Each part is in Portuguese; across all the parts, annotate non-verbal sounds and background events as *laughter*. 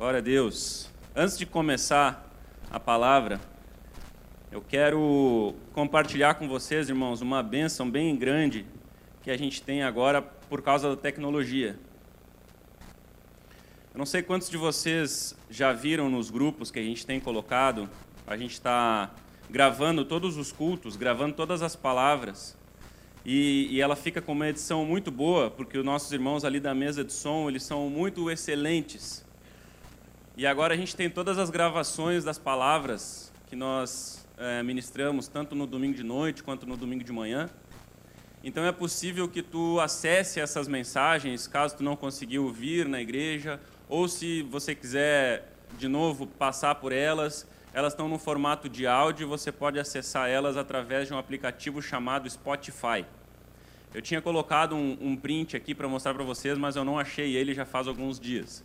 Glória a Deus. Antes de começar a palavra, eu quero compartilhar com vocês, irmãos, uma bênção bem grande que a gente tem agora por causa da tecnologia. Eu não sei quantos de vocês já viram nos grupos que a gente tem colocado, a gente está gravando todos os cultos, gravando todas as palavras, e, e, ela fica com uma edição muito boa, porque os nossos irmãos ali da mesa de som, eles são muito excelentes. E agora a gente tem todas as gravações das palavras que nós é, ministramos, tanto no domingo de noite quanto no domingo de manhã. Então é possível que tu acesse essas mensagens, caso tu não conseguiu ouvir na igreja, ou se você quiser de novo passar por elas, elas estão no formato de áudio você pode acessar elas através de um aplicativo chamado Spotify. Eu tinha colocado um, um print aqui para mostrar para vocês, mas eu não achei ele já faz alguns dias.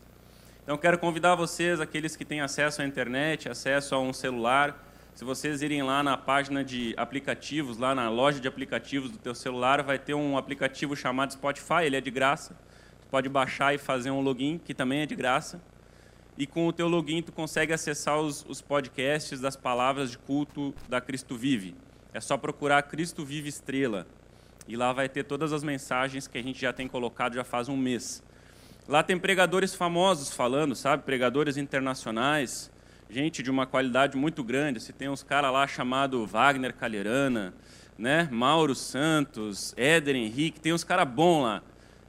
Então quero convidar vocês, aqueles que têm acesso à internet, acesso a um celular, se vocês irem lá na página de aplicativos, lá na loja de aplicativos do teu celular, vai ter um aplicativo chamado Spotify, ele é de graça. Tu pode baixar e fazer um login, que também é de graça e com o teu login tu consegue acessar os, os podcasts das palavras de culto da Cristo Vive. É só procurar Cristo Vive Estrela e lá vai ter todas as mensagens que a gente já tem colocado já faz um mês. Lá tem pregadores famosos falando, sabe? Pregadores internacionais, gente de uma qualidade muito grande. Se tem uns caras lá chamado Wagner Calherana, né? Mauro Santos, Éder Henrique, tem uns caras bons lá.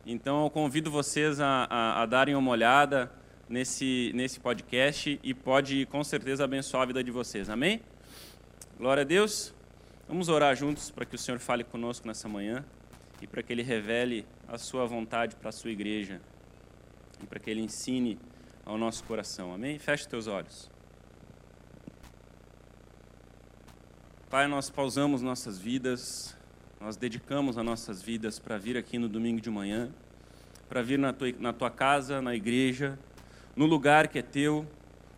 Então eu convido vocês a, a, a darem uma olhada nesse, nesse podcast e pode com certeza abençoar a vida de vocês. Amém? Glória a Deus. Vamos orar juntos para que o Senhor fale conosco nessa manhã e para que Ele revele a Sua vontade para a Sua igreja e para que Ele ensine ao nosso coração. Amém? Feche teus olhos. Pai, nós pausamos nossas vidas, nós dedicamos as nossas vidas para vir aqui no domingo de manhã, para vir na tua, na tua casa, na igreja, no lugar que é teu,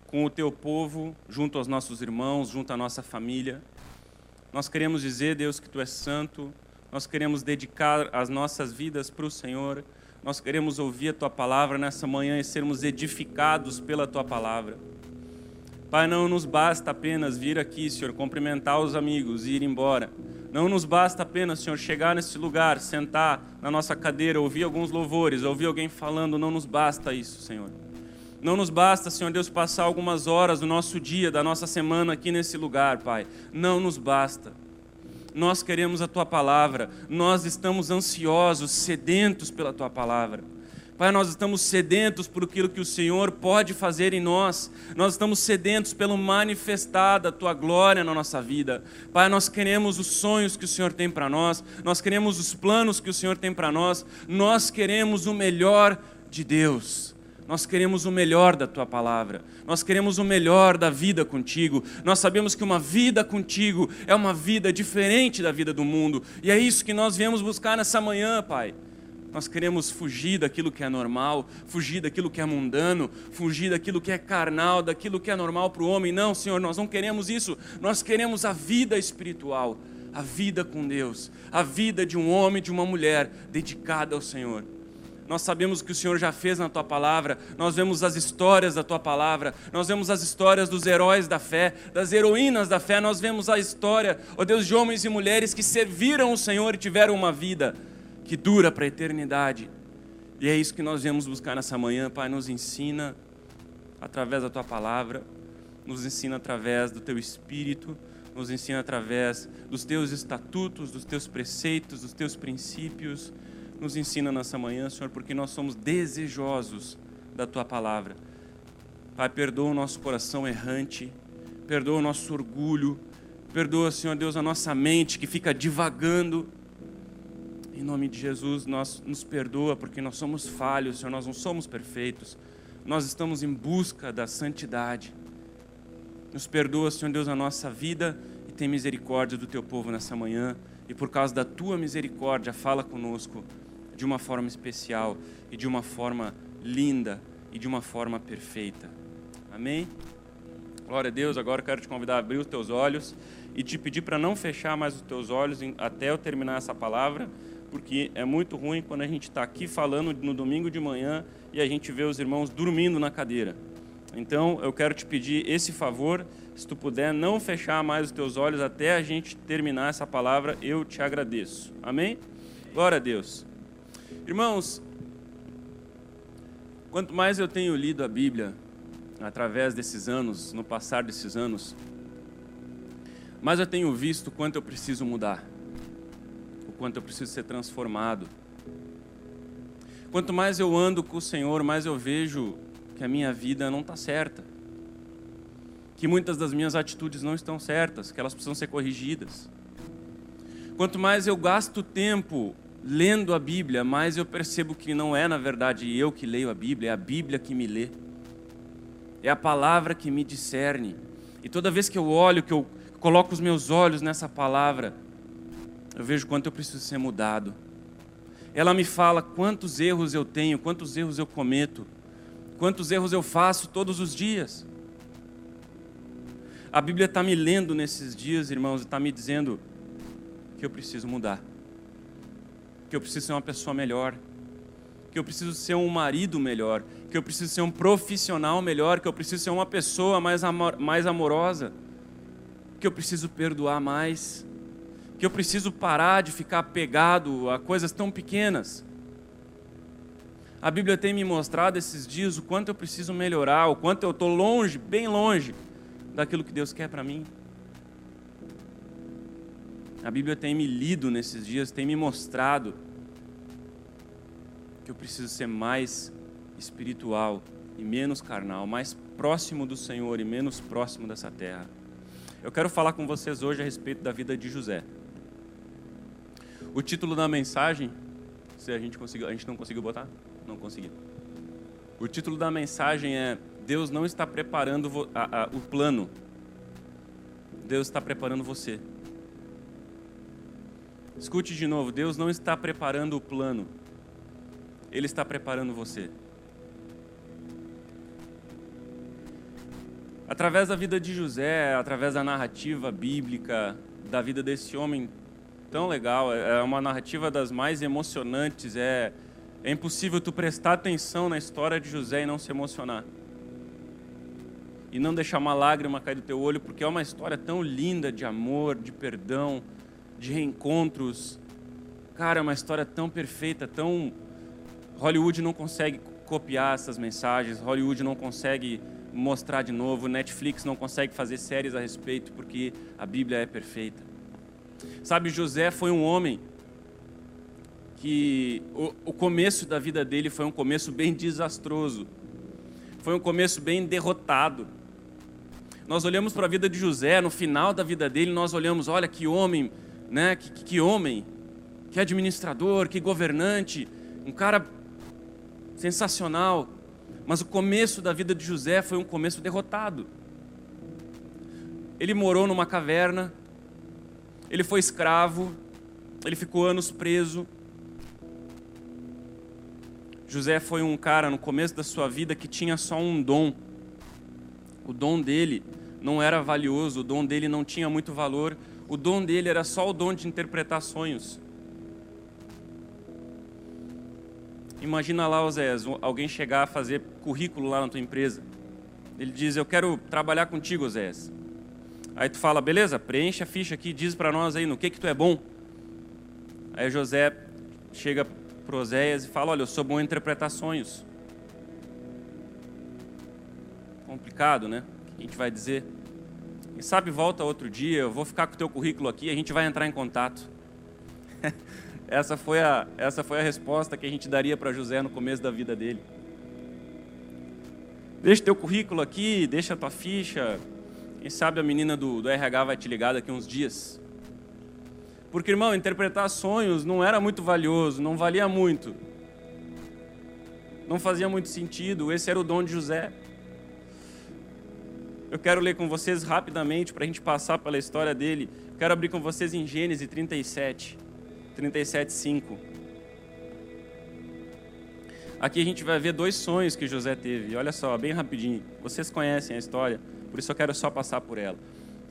com o teu povo, junto aos nossos irmãos, junto à nossa família. Nós queremos dizer, Deus, que tu és santo, nós queremos dedicar as nossas vidas para o Senhor, nós queremos ouvir a tua palavra nessa manhã e sermos edificados pela tua palavra. Pai, não nos basta apenas vir aqui, Senhor, cumprimentar os amigos e ir embora. Não nos basta apenas, Senhor, chegar nesse lugar, sentar na nossa cadeira, ouvir alguns louvores, ouvir alguém falando, não nos basta isso, Senhor. Não nos basta, Senhor Deus, passar algumas horas do nosso dia, da nossa semana aqui nesse lugar, Pai. Não nos basta. Nós queremos a Tua palavra, nós estamos ansiosos, sedentos pela Tua palavra. Pai, nós estamos sedentos por aquilo que o Senhor pode fazer em nós. Nós estamos sedentos pelo manifestar da tua glória na nossa vida. Pai, nós queremos os sonhos que o Senhor tem para nós. Nós queremos os planos que o Senhor tem para nós. Nós queremos o melhor de Deus. Nós queremos o melhor da tua palavra. Nós queremos o melhor da vida contigo. Nós sabemos que uma vida contigo é uma vida diferente da vida do mundo. E é isso que nós viemos buscar nessa manhã, Pai. Nós queremos fugir daquilo que é normal, fugir daquilo que é mundano, fugir daquilo que é carnal, daquilo que é normal para o homem. Não, Senhor, nós não queremos isso. Nós queremos a vida espiritual, a vida com Deus, a vida de um homem, de uma mulher dedicada ao Senhor nós sabemos que o Senhor já fez na tua palavra, nós vemos as histórias da tua palavra, nós vemos as histórias dos heróis da fé, das heroínas da fé, nós vemos a história, ó Deus, de homens e mulheres que serviram o Senhor e tiveram uma vida que dura para a eternidade. E é isso que nós viemos buscar nessa manhã, Pai, nos ensina através da tua palavra, nos ensina através do teu espírito, nos ensina através dos teus estatutos, dos teus preceitos, dos teus princípios nos ensina nessa manhã, Senhor, porque nós somos desejosos da tua palavra. Pai, perdoa o nosso coração errante, perdoa o nosso orgulho, perdoa, Senhor Deus, a nossa mente que fica divagando. Em nome de Jesus, nós nos perdoa porque nós somos falhos, Senhor, nós não somos perfeitos. Nós estamos em busca da santidade. Nos perdoa, Senhor Deus, a nossa vida e tem misericórdia do teu povo nessa manhã. E por causa da tua misericórdia, fala conosco de uma forma especial e de uma forma linda e de uma forma perfeita. Amém? Glória a Deus. Agora quero te convidar a abrir os teus olhos e te pedir para não fechar mais os teus olhos até eu terminar essa palavra, porque é muito ruim quando a gente está aqui falando no domingo de manhã e a gente vê os irmãos dormindo na cadeira. Então, eu quero te pedir esse favor, se tu puder não fechar mais os teus olhos até a gente terminar essa palavra, eu te agradeço. Amém? Glória a Deus. Irmãos, quanto mais eu tenho lido a Bíblia através desses anos, no passar desses anos, mais eu tenho visto quanto eu preciso mudar, o quanto eu preciso ser transformado. Quanto mais eu ando com o Senhor, mais eu vejo que a minha vida não está certa, que muitas das minhas atitudes não estão certas, que elas precisam ser corrigidas. Quanto mais eu gasto tempo lendo a Bíblia, mais eu percebo que não é, na verdade, eu que leio a Bíblia, é a Bíblia que me lê. É a palavra que me discerne. E toda vez que eu olho, que eu coloco os meus olhos nessa palavra, eu vejo quanto eu preciso ser mudado. Ela me fala quantos erros eu tenho, quantos erros eu cometo, quantos erros eu faço todos os dias. A Bíblia está me lendo nesses dias, irmãos, e está me dizendo que eu preciso mudar, que eu preciso ser uma pessoa melhor, que eu preciso ser um marido melhor, que eu preciso ser um profissional melhor, que eu preciso ser uma pessoa mais, amor, mais amorosa, que eu preciso perdoar mais, que eu preciso parar de ficar apegado a coisas tão pequenas. A Bíblia tem me mostrado esses dias o quanto eu preciso melhorar, o quanto eu estou longe, bem longe, daquilo que Deus quer para mim. A Bíblia tem me lido nesses dias, tem me mostrado que eu preciso ser mais espiritual e menos carnal, mais próximo do Senhor e menos próximo dessa terra. Eu quero falar com vocês hoje a respeito da vida de José. O título da mensagem, se a gente conseguiu, a gente não conseguiu botar? Não consegui. O título da mensagem é Deus não está preparando a, a, o plano. Deus está preparando você. Escute de novo, Deus não está preparando o plano. Ele está preparando você. Através da vida de José, através da narrativa bíblica da vida desse homem tão legal, é, é uma narrativa das mais emocionantes, é, é impossível tu prestar atenção na história de José e não se emocionar. E não deixar uma lágrima cair do teu olho, porque é uma história tão linda de amor, de perdão, de reencontros. Cara, é uma história tão perfeita, tão. Hollywood não consegue copiar essas mensagens, Hollywood não consegue mostrar de novo. Netflix não consegue fazer séries a respeito porque a Bíblia é perfeita. Sabe, José foi um homem que o, o começo da vida dele foi um começo bem desastroso. Foi um começo bem derrotado. Nós olhamos para a vida de José, no final da vida dele, nós olhamos, olha que homem, né? Que, que homem, que administrador, que governante, um cara sensacional. Mas o começo da vida de José foi um começo derrotado. Ele morou numa caverna, ele foi escravo, ele ficou anos preso. José foi um cara no começo da sua vida que tinha só um dom. O dom dele não era valioso, o dom dele não tinha muito valor, o dom dele era só o dom de interpretar sonhos. Imagina lá, Oséias, alguém chegar a fazer currículo lá na tua empresa. Ele diz: Eu quero trabalhar contigo, Oséias. Aí tu fala: Beleza, preenche a ficha aqui, diz para nós aí no que que tu é bom. Aí José chega para Oséias e fala: Olha, eu sou bom em interpretar sonhos. Complicado, né? O que a gente vai dizer? E sabe, volta outro dia, eu vou ficar com o teu currículo aqui, a gente vai entrar em contato. *laughs* Essa foi a, essa foi a resposta que a gente daria para José no começo da vida dele. Deixa teu currículo aqui, deixa tua ficha. Quem sabe a menina do, do RH vai te ligar daqui uns dias. Porque, irmão, interpretar sonhos não era muito valioso, não valia muito. Não fazia muito sentido. Esse era o dom de José. Eu quero ler com vocês rapidamente para a gente passar pela história dele. Quero abrir com vocês em Gênesis 37. 37:5. Aqui a gente vai ver dois sonhos que José teve. Olha só, bem rapidinho. Vocês conhecem a história, por isso eu quero só passar por ela.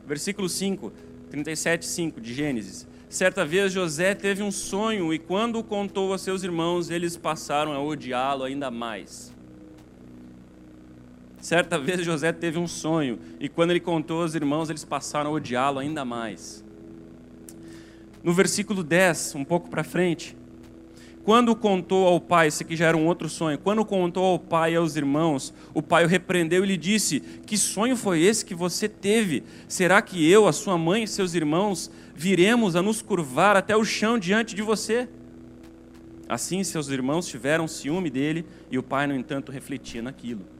Versículo 5, 37:5 de Gênesis. Certa vez José teve um sonho e quando o contou a seus irmãos, eles passaram a odiá-lo ainda mais. Certa vez José teve um sonho e quando ele contou aos irmãos, eles passaram a odiá-lo ainda mais. No versículo 10, um pouco para frente, quando contou ao pai, esse aqui já era um outro sonho, quando contou ao pai e aos irmãos, o pai o repreendeu e lhe disse: Que sonho foi esse que você teve? Será que eu, a sua mãe e seus irmãos viremos a nos curvar até o chão diante de você? Assim, seus irmãos tiveram ciúme dele e o pai, no entanto, refletia naquilo.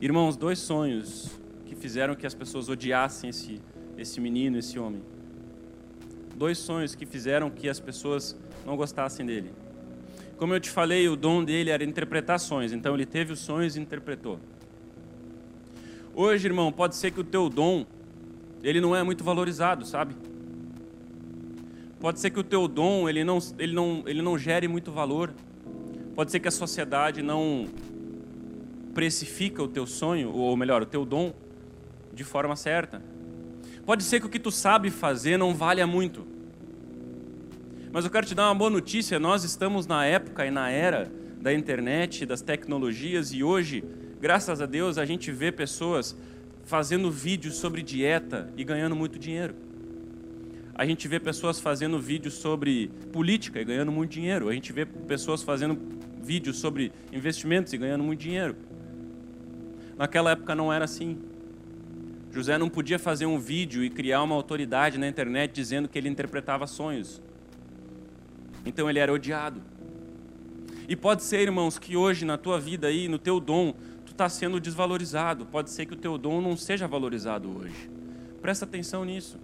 Irmãos, dois sonhos que fizeram que as pessoas odiassem esse, esse menino, esse homem. Dois sonhos que fizeram que as pessoas não gostassem dele. Como eu te falei, o dom dele era interpretar sonhos, então ele teve os sonhos e interpretou. Hoje, irmão, pode ser que o teu dom ele não é muito valorizado, sabe? Pode ser que o teu dom ele não, ele não, ele não gere muito valor. Pode ser que a sociedade não precifica o teu sonho, ou melhor, o teu dom de forma certa. Pode ser que o que tu sabe fazer não valha muito. Mas eu quero te dar uma boa notícia: nós estamos na época e na era da internet, das tecnologias, e hoje, graças a Deus, a gente vê pessoas fazendo vídeos sobre dieta e ganhando muito dinheiro. A gente vê pessoas fazendo vídeos sobre política e ganhando muito dinheiro. A gente vê pessoas fazendo vídeos sobre investimentos e ganhando muito dinheiro. Naquela época não era assim. José não podia fazer um vídeo e criar uma autoridade na internet dizendo que ele interpretava sonhos. Então ele era odiado. E pode ser, irmãos, que hoje na tua vida aí, no teu dom, tu está sendo desvalorizado. Pode ser que o teu dom não seja valorizado hoje. Presta atenção nisso.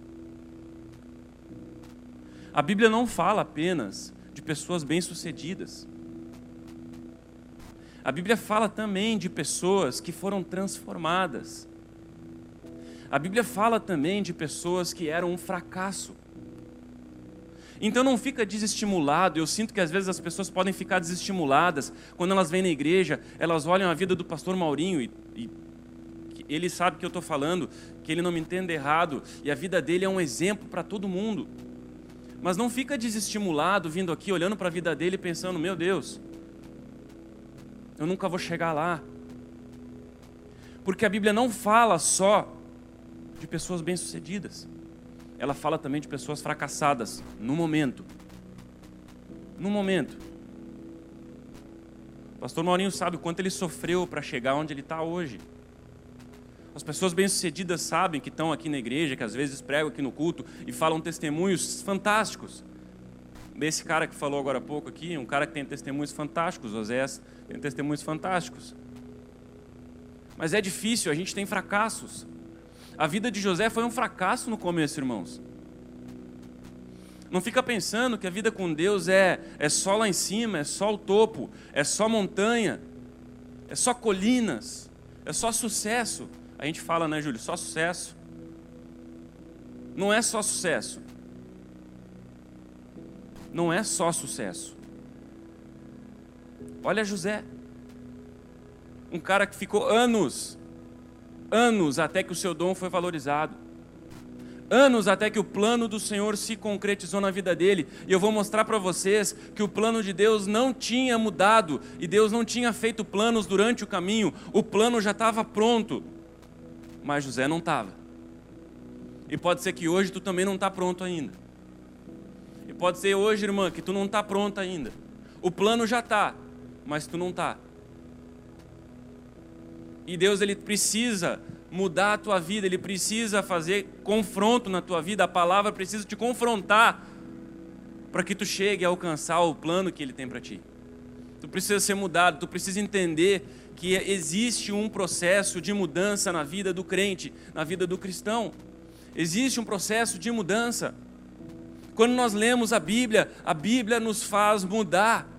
A Bíblia não fala apenas de pessoas bem-sucedidas. A Bíblia fala também de pessoas que foram transformadas. A Bíblia fala também de pessoas que eram um fracasso. Então não fica desestimulado. Eu sinto que às vezes as pessoas podem ficar desestimuladas quando elas vêm na igreja, elas olham a vida do pastor Maurinho e, e ele sabe que eu estou falando, que ele não me entenda errado e a vida dele é um exemplo para todo mundo. Mas não fica desestimulado vindo aqui olhando para a vida dele pensando: meu Deus, eu nunca vou chegar lá. Porque a Bíblia não fala só de pessoas bem-sucedidas. Ela fala também de pessoas fracassadas no momento. No momento. O pastor Maurinho sabe o quanto ele sofreu para chegar onde ele está hoje. As pessoas bem-sucedidas sabem que estão aqui na igreja, que às vezes pregam aqui no culto e falam testemunhos fantásticos. Desse cara que falou agora há pouco aqui, um cara que tem testemunhos fantásticos, Osés tem testemunhos fantásticos. Mas é difícil, a gente tem fracassos. A vida de José foi um fracasso no começo, irmãos. Não fica pensando que a vida com Deus é, é só lá em cima, é só o topo, é só montanha, é só colinas, é só sucesso. A gente fala, né, Júlio? Só sucesso. Não é só sucesso. Não é só sucesso. Olha José. Um cara que ficou anos anos até que o seu dom foi valorizado. Anos até que o plano do Senhor se concretizou na vida dele. E eu vou mostrar para vocês que o plano de Deus não tinha mudado e Deus não tinha feito planos durante o caminho. O plano já estava pronto, mas José não estava. E pode ser que hoje tu também não está pronto ainda. E pode ser hoje, irmã, que tu não está pronto ainda. O plano já está, mas tu não está. E Deus ele precisa mudar a tua vida, ele precisa fazer confronto na tua vida, a palavra precisa te confrontar para que tu chegue a alcançar o plano que ele tem para ti. Tu precisa ser mudado, tu precisa entender que existe um processo de mudança na vida do crente, na vida do cristão. Existe um processo de mudança. Quando nós lemos a Bíblia, a Bíblia nos faz mudar.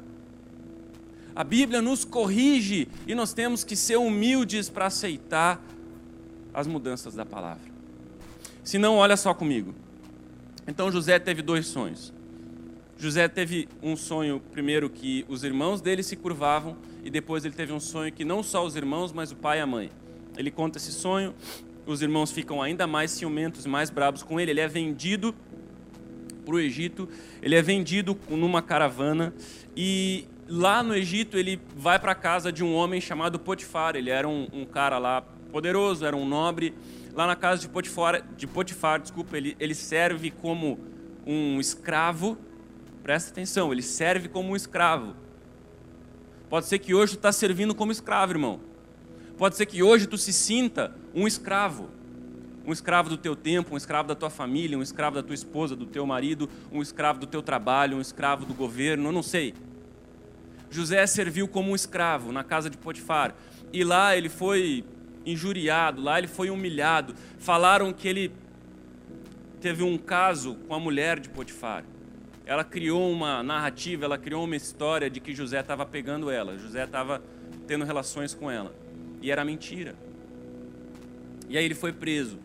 A Bíblia nos corrige e nós temos que ser humildes para aceitar as mudanças da palavra. Se não, olha só comigo. Então José teve dois sonhos. José teve um sonho, primeiro, que os irmãos dele se curvavam, e depois ele teve um sonho que não só os irmãos, mas o pai e a mãe. Ele conta esse sonho, os irmãos ficam ainda mais ciumentos, mais bravos com ele. Ele é vendido para o Egito, ele é vendido numa caravana, e lá no Egito ele vai para a casa de um homem chamado Potifar. Ele era um, um, cara lá poderoso, era um nobre. Lá na casa de Potifar, de Potifar desculpa, ele, ele serve como um escravo. Presta atenção, ele serve como um escravo. Pode ser que hoje tu está servindo como escravo, irmão. Pode ser que hoje tu se sinta um escravo. Um escravo do teu tempo, um escravo da tua família, um escravo da tua esposa, do teu marido, um escravo do teu trabalho, um escravo do governo, eu não sei. José serviu como um escravo na casa de Potifar. E lá ele foi injuriado, lá ele foi humilhado. Falaram que ele teve um caso com a mulher de Potifar. Ela criou uma narrativa, ela criou uma história de que José estava pegando ela, José estava tendo relações com ela. E era mentira. E aí ele foi preso.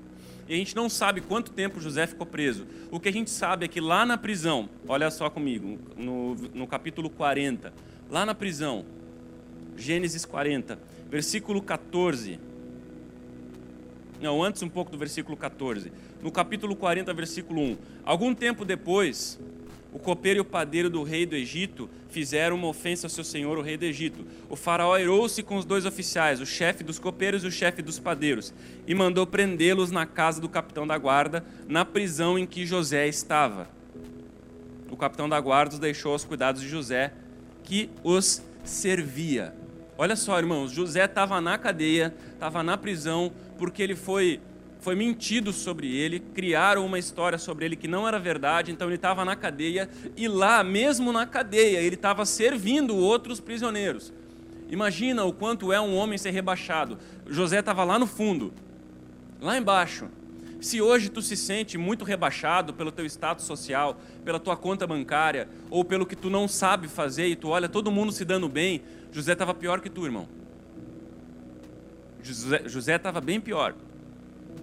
E a gente não sabe quanto tempo José ficou preso. O que a gente sabe é que lá na prisão, olha só comigo, no, no capítulo 40, lá na prisão, Gênesis 40, versículo 14. Não, antes um pouco do versículo 14. No capítulo 40, versículo 1. Algum tempo depois, o copeiro e o padeiro do rei do Egito fizeram uma ofensa ao seu senhor, o rei do Egito. O faraó irou-se com os dois oficiais, o chefe dos copeiros e o chefe dos padeiros, e mandou prendê-los na casa do capitão da guarda, na prisão em que José estava. O capitão da guarda os deixou aos cuidados de José, que os servia. Olha só, irmãos, José estava na cadeia, estava na prisão, porque ele foi, foi mentido sobre ele, criaram uma história sobre ele que não era verdade, então ele estava na cadeia, e lá, mesmo na cadeia, ele estava servindo outros prisioneiros. Imagina o quanto é um homem ser rebaixado. José estava lá no fundo, lá embaixo, se hoje tu se sente muito rebaixado pelo teu status social, pela tua conta bancária, ou pelo que tu não sabe fazer e tu olha todo mundo se dando bem, José estava pior que tu, irmão. José estava bem pior.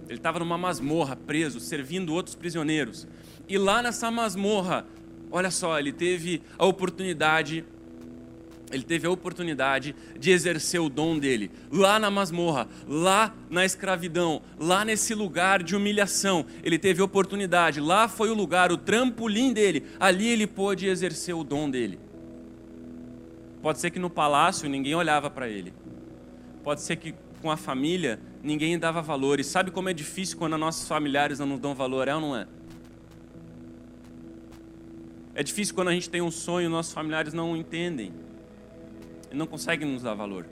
Ele estava numa masmorra, preso, servindo outros prisioneiros. E lá nessa masmorra, olha só, ele teve a oportunidade ele teve a oportunidade de exercer o dom dele, lá na masmorra, lá na escravidão, lá nesse lugar de humilhação. Ele teve oportunidade, lá foi o lugar, o trampolim dele, ali ele pôde exercer o dom dele. Pode ser que no palácio ninguém olhava para ele, pode ser que com a família ninguém dava valor. E sabe como é difícil quando nossos familiares não nos dão valor, é ou não é? É difícil quando a gente tem um sonho e nossos familiares não entendem e não conseguem nos dar valor.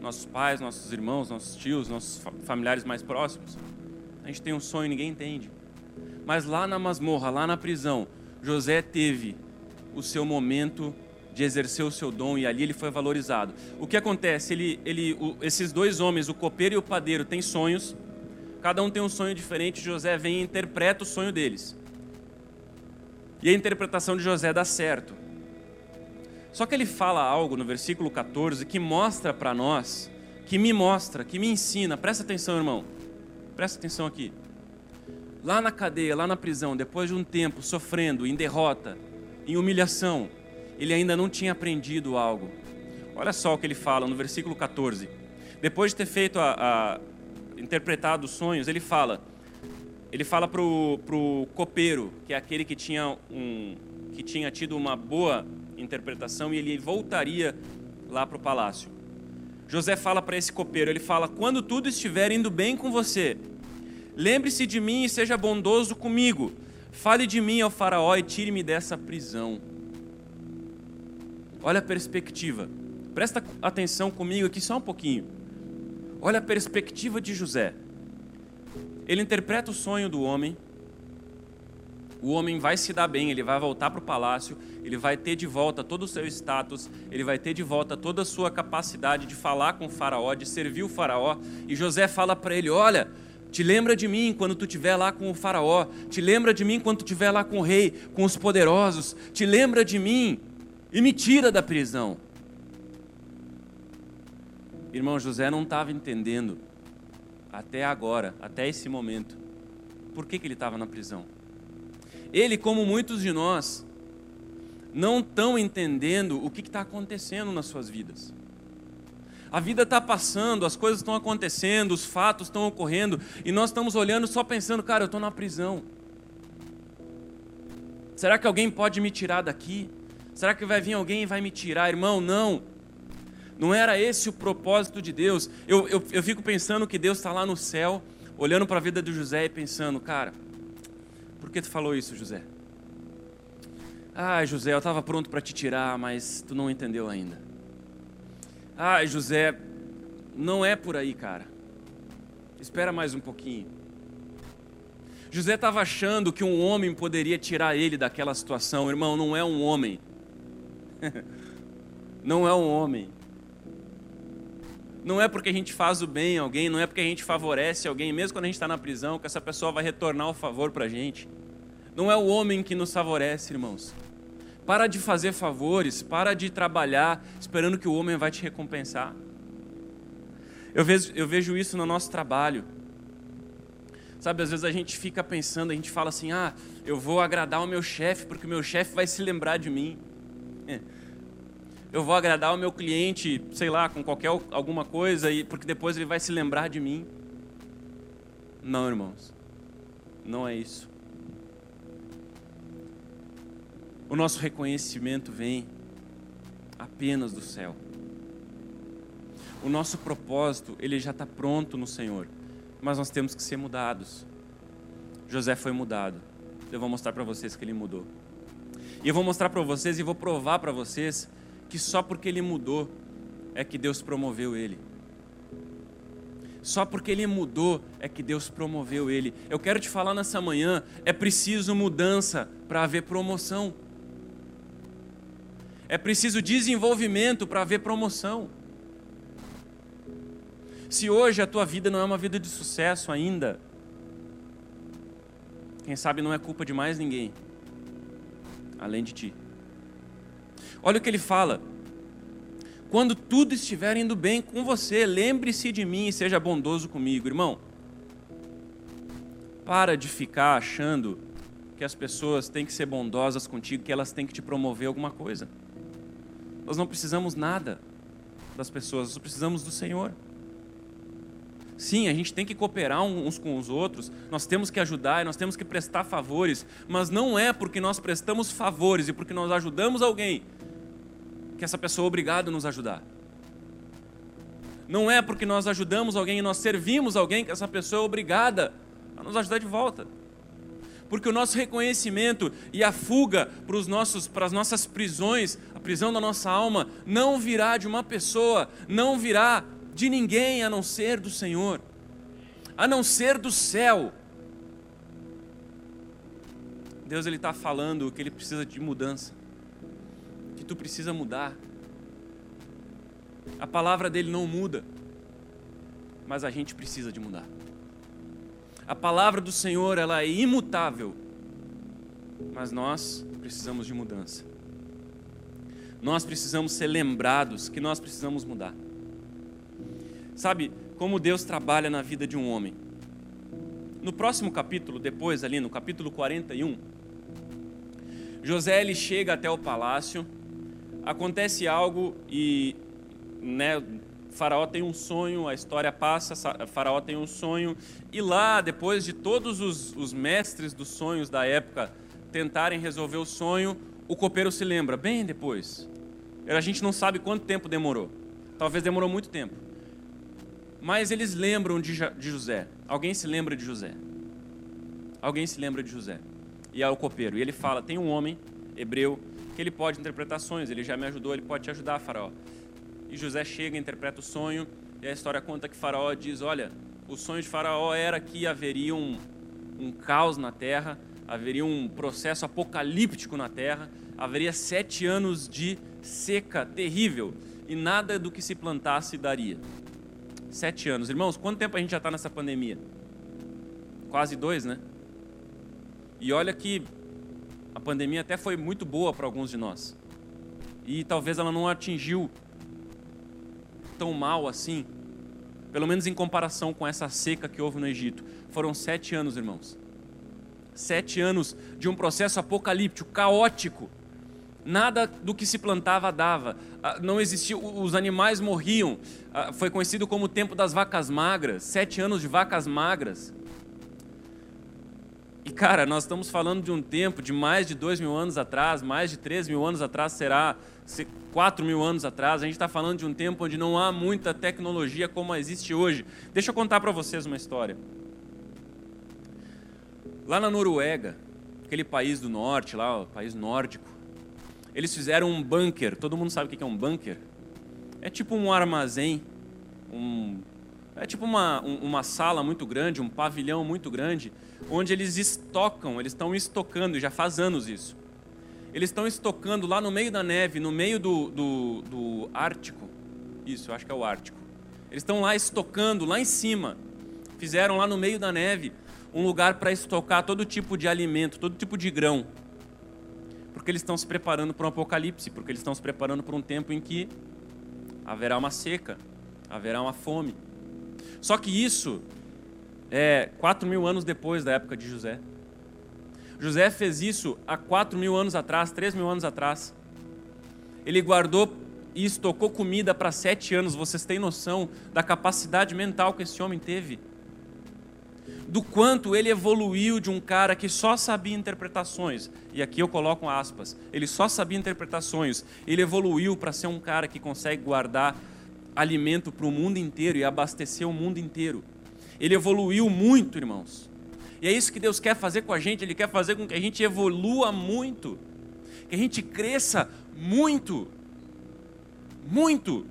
Nossos pais, nossos irmãos, nossos tios, nossos familiares mais próximos. A gente tem um sonho ninguém entende. Mas lá na masmorra, lá na prisão, José teve o seu momento de exercer o seu dom e ali ele foi valorizado. O que acontece? Ele, ele, o, esses dois homens, o copeiro e o padeiro, têm sonhos. Cada um tem um sonho diferente. José vem e interpreta o sonho deles. E a interpretação de José dá certo. Só que ele fala algo no versículo 14 que mostra para nós, que me mostra, que me ensina. Presta atenção, irmão. Presta atenção aqui. Lá na cadeia, lá na prisão, depois de um tempo sofrendo, em derrota, em humilhação, ele ainda não tinha aprendido algo. Olha só o que ele fala no versículo 14. Depois de ter feito a, a interpretado os sonhos, ele fala, ele fala para o copeiro, que é aquele que tinha, um, que tinha tido uma boa interpretação e ele voltaria lá para o palácio. José fala para esse copeiro, ele fala: "Quando tudo estiver indo bem com você, lembre-se de mim e seja bondoso comigo. Fale de mim ao faraó e tire-me dessa prisão." Olha a perspectiva. Presta atenção comigo aqui só um pouquinho. Olha a perspectiva de José. Ele interpreta o sonho do homem, o homem vai se dar bem, ele vai voltar para o palácio, ele vai ter de volta todo o seu status, ele vai ter de volta toda a sua capacidade de falar com o faraó, de servir o faraó. E José fala para ele: Olha, te lembra de mim quando tu estiver lá com o faraó, te lembra de mim quando tu estiver lá com o rei, com os poderosos, te lembra de mim e me tira da prisão. Irmão José não estava entendendo até agora, até esse momento, por que, que ele estava na prisão. Ele, como muitos de nós, não estão entendendo o que está acontecendo nas suas vidas. A vida está passando, as coisas estão acontecendo, os fatos estão ocorrendo, e nós estamos olhando só pensando, cara, eu estou na prisão. Será que alguém pode me tirar daqui? Será que vai vir alguém e vai me tirar? Irmão, não. Não era esse o propósito de Deus. Eu, eu, eu fico pensando que Deus está lá no céu, olhando para a vida de José e pensando, cara, por que tu falou isso, José? Ah, José, eu estava pronto para te tirar, mas tu não entendeu ainda. Ah, José, não é por aí, cara. Espera mais um pouquinho. José estava achando que um homem poderia tirar ele daquela situação. Irmão, não é um homem. *laughs* não é um homem. Não é porque a gente faz o bem a alguém, não é porque a gente favorece alguém, mesmo quando a gente está na prisão, que essa pessoa vai retornar o favor para a gente. Não é o homem que nos favorece, irmãos. Para de fazer favores, para de trabalhar esperando que o homem vai te recompensar. Eu vejo, eu vejo isso no nosso trabalho. Sabe, às vezes a gente fica pensando, a gente fala assim: ah, eu vou agradar o meu chefe porque o meu chefe vai se lembrar de mim. É. Eu vou agradar o meu cliente, sei lá, com qualquer alguma coisa, e porque depois ele vai se lembrar de mim. Não, irmãos, não é isso. O nosso reconhecimento vem apenas do céu. O nosso propósito, ele já está pronto no Senhor, mas nós temos que ser mudados. José foi mudado. Eu vou mostrar para vocês que ele mudou. E eu vou mostrar para vocês e vou provar para vocês que só porque ele mudou é que Deus promoveu ele. Só porque ele mudou é que Deus promoveu ele. Eu quero te falar nessa manhã: é preciso mudança para haver promoção. É preciso desenvolvimento para haver promoção. Se hoje a tua vida não é uma vida de sucesso ainda, quem sabe não é culpa de mais ninguém, além de ti. Olha o que ele fala. Quando tudo estiver indo bem com você, lembre-se de mim e seja bondoso comigo, irmão. Para de ficar achando que as pessoas têm que ser bondosas contigo, que elas têm que te promover alguma coisa. Nós não precisamos nada das pessoas, nós precisamos do Senhor. Sim, a gente tem que cooperar uns com os outros, nós temos que ajudar, nós temos que prestar favores, mas não é porque nós prestamos favores e porque nós ajudamos alguém que essa pessoa é obrigada a nos ajudar. Não é porque nós ajudamos alguém e nós servimos alguém que essa pessoa é obrigada a nos ajudar de volta. Porque o nosso reconhecimento e a fuga para, os nossos, para as nossas prisões, a prisão da nossa alma, não virá de uma pessoa, não virá de ninguém a não ser do Senhor, a não ser do céu. Deus ele está falando que ele precisa de mudança, tu precisa mudar. A palavra dele não muda, mas a gente precisa de mudar. A palavra do Senhor ela é imutável, mas nós precisamos de mudança. Nós precisamos ser lembrados que nós precisamos mudar. Sabe como Deus trabalha na vida de um homem? No próximo capítulo, depois ali no capítulo 41, José ele chega até o palácio, acontece algo e né, Faraó tem um sonho, a história passa, Faraó tem um sonho, e lá, depois de todos os, os mestres dos sonhos da época tentarem resolver o sonho, o copeiro se lembra, bem depois. A gente não sabe quanto tempo demorou, talvez demorou muito tempo mas eles lembram de, José. Alguém se lembra de José? Alguém se lembra de José? E é o copeiro. E ele fala: tem um homem hebreu que ele pode interpretar sonhos. Ele já me ajudou, ele pode te ajudar, Faraó. E José chega, interpreta o sonho. E a história conta que Faraó diz: olha, o sonho de Faraó era que haveria um, um caos na terra, haveria um processo apocalíptico na terra, haveria sete anos de seca terrível e nada do que se plantasse daria. Sete anos. Irmãos, quanto tempo a gente já está nessa pandemia? Quase dois, né? E olha que a pandemia até foi muito boa para alguns de nós. E talvez ela não atingiu tão mal assim, pelo menos em comparação com essa seca que houve no Egito. Foram sete anos, irmãos. Sete anos de um processo apocalíptico, caótico nada do que se plantava dava, ah, não existia, os animais morriam, ah, foi conhecido como o tempo das vacas magras, sete anos de vacas magras. Cara, nós estamos falando de um tempo de mais de dois mil anos atrás, mais de três mil anos atrás, será quatro mil anos atrás. A gente está falando de um tempo onde não há muita tecnologia como existe hoje. Deixa eu contar para vocês uma história. Lá na Noruega, aquele país do norte, lá, o país nórdico, eles fizeram um bunker. Todo mundo sabe o que é um bunker? É tipo um armazém, um, é tipo uma, uma sala muito grande, um pavilhão muito grande, onde eles estocam, eles estão estocando, já faz anos isso. Eles estão estocando lá no meio da neve, no meio do, do, do Ártico. Isso, eu acho que é o Ártico. Eles estão lá estocando, lá em cima. Fizeram lá no meio da neve um lugar para estocar todo tipo de alimento, todo tipo de grão. Porque eles estão se preparando para um apocalipse, porque eles estão se preparando para um tempo em que haverá uma seca, haverá uma fome. Só que isso é quatro mil anos depois da época de José. José fez isso há quatro mil anos atrás, três mil anos atrás. Ele guardou e estocou comida para sete anos. Vocês têm noção da capacidade mental que esse homem teve? Do quanto ele evoluiu de um cara que só sabia interpretações. E aqui eu coloco aspas. Ele só sabia interpretações. Ele evoluiu para ser um cara que consegue guardar alimento para o mundo inteiro e abastecer o mundo inteiro. Ele evoluiu muito, irmãos. E é isso que Deus quer fazer com a gente, Ele quer fazer com que a gente evolua muito, que a gente cresça muito. Muito.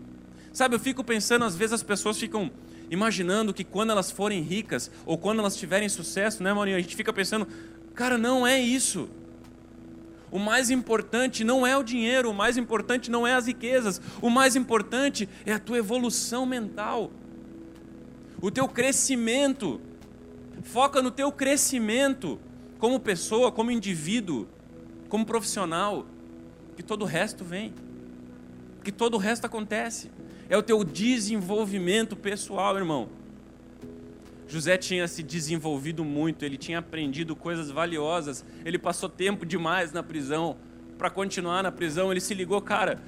Sabe, eu fico pensando, às vezes as pessoas ficam imaginando que quando elas forem ricas, ou quando elas tiverem sucesso, né, Maurinho? A gente fica pensando, cara, não é isso. O mais importante não é o dinheiro, o mais importante não é as riquezas, o mais importante é a tua evolução mental, o teu crescimento. Foca no teu crescimento como pessoa, como indivíduo, como profissional, que todo o resto vem, que todo o resto acontece. É o teu desenvolvimento pessoal, irmão. José tinha se desenvolvido muito, ele tinha aprendido coisas valiosas, ele passou tempo demais na prisão. Para continuar na prisão, ele se ligou, cara,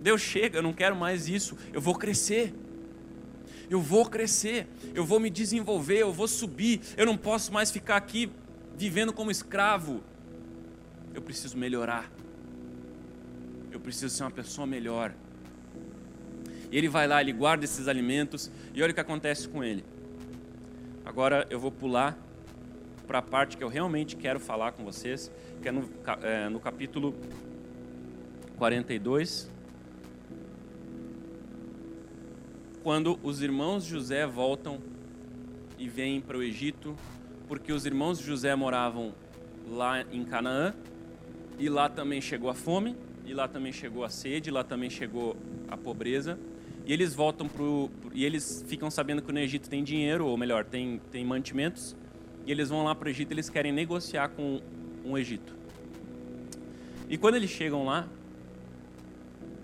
Deus chega, eu não quero mais isso, eu vou crescer. Eu vou crescer, eu vou me desenvolver, eu vou subir, eu não posso mais ficar aqui vivendo como escravo. Eu preciso melhorar. Eu preciso ser uma pessoa melhor. E ele vai lá, ele guarda esses alimentos, e olha o que acontece com ele. Agora eu vou pular para a parte que eu realmente quero falar com vocês, que é no, é, no capítulo 42, quando os irmãos de José voltam e vêm para o Egito, porque os irmãos de José moravam lá em Canaã, e lá também chegou a fome, e lá também chegou a sede, lá também chegou a pobreza. E eles voltam pro, e eles ficam sabendo que no Egito tem dinheiro, ou melhor, tem, tem mantimentos. E eles vão lá para o Egito, eles querem negociar com o Egito. E quando eles chegam lá,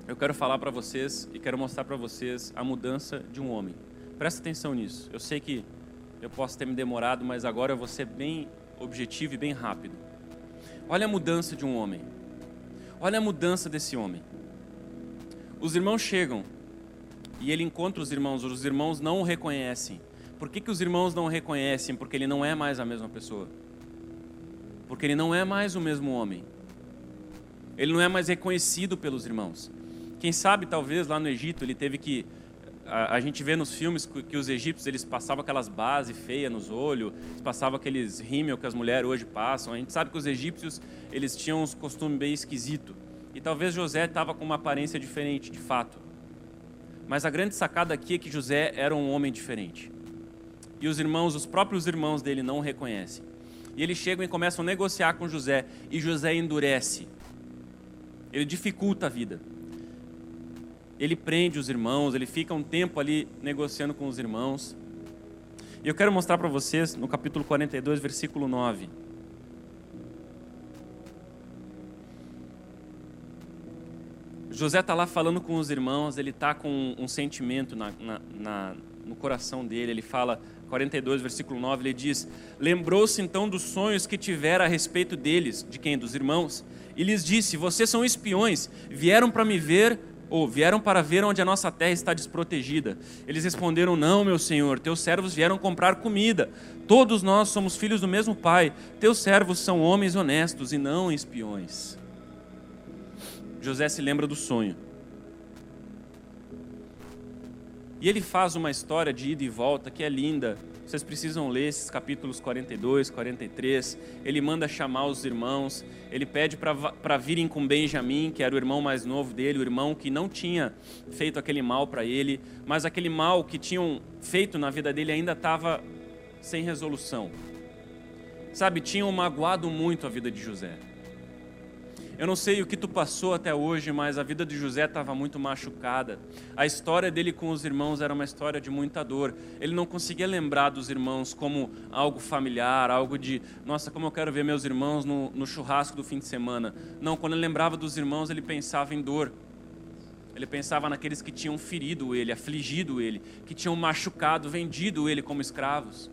eu quero falar para vocês e quero mostrar para vocês a mudança de um homem. Presta atenção nisso. Eu sei que eu posso ter me demorado, mas agora eu vou ser bem objetivo e bem rápido. Olha a mudança de um homem. Olha a mudança desse homem. Os irmãos chegam e ele encontra os irmãos, os irmãos não o reconhecem. Por que, que os irmãos não o reconhecem? Porque ele não é mais a mesma pessoa. Porque ele não é mais o mesmo homem. Ele não é mais reconhecido pelos irmãos. Quem sabe, talvez, lá no Egito, ele teve que. A, a gente vê nos filmes que, que, os egípcios eles passavam aquelas bases feias nos olhos, passavam aqueles rímel que as mulheres hoje passam. A gente sabe que os egípcios eles tinham uns costumes bem esquisitos. E talvez José estava com uma aparência diferente, de fato. Mas a grande sacada aqui é que José era um homem diferente. E os irmãos, os próprios irmãos dele não o reconhecem. E eles chegam e começam a negociar com José, e José endurece. Ele dificulta a vida. Ele prende os irmãos, ele fica um tempo ali negociando com os irmãos. E eu quero mostrar para vocês no capítulo 42, versículo 9. José está lá falando com os irmãos, ele está com um sentimento na, na, na, no coração dele. Ele fala, 42, versículo 9, ele diz: Lembrou-se então dos sonhos que tivera a respeito deles, de quem? Dos irmãos, e lhes disse: Vocês são espiões, vieram para me ver ou vieram para ver onde a nossa terra está desprotegida. Eles responderam: Não, meu senhor, teus servos vieram comprar comida. Todos nós somos filhos do mesmo pai. Teus servos são homens honestos e não espiões. José se lembra do sonho. E ele faz uma história de ida e volta que é linda, vocês precisam ler esses capítulos 42, 43. Ele manda chamar os irmãos, ele pede para virem com Benjamim, que era o irmão mais novo dele, o irmão que não tinha feito aquele mal para ele, mas aquele mal que tinham feito na vida dele ainda estava sem resolução. Sabe, tinham magoado muito a vida de José. Eu não sei o que tu passou até hoje, mas a vida de José estava muito machucada. A história dele com os irmãos era uma história de muita dor. Ele não conseguia lembrar dos irmãos como algo familiar, algo de, nossa, como eu quero ver meus irmãos no, no churrasco do fim de semana. Não, quando ele lembrava dos irmãos, ele pensava em dor. Ele pensava naqueles que tinham ferido ele, afligido ele, que tinham machucado, vendido ele como escravos.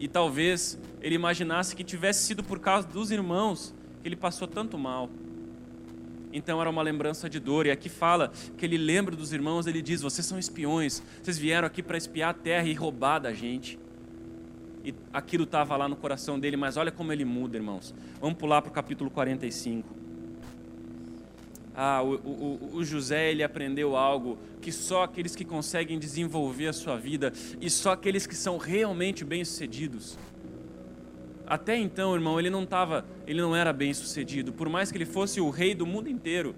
E talvez ele imaginasse que tivesse sido por causa dos irmãos ele passou tanto mal. Então era uma lembrança de dor. E aqui fala que ele lembra dos irmãos, ele diz: Vocês são espiões, vocês vieram aqui para espiar a terra e roubar da gente. E aquilo estava lá no coração dele, mas olha como ele muda, irmãos. Vamos pular para o capítulo 45. Ah, o, o, o, José ele aprendeu algo que só aqueles que conseguem desenvolver a sua vida e só aqueles que são realmente bem-sucedidos até então, irmão, ele não tava, ele não era bem sucedido. Por mais que ele fosse o rei do mundo inteiro,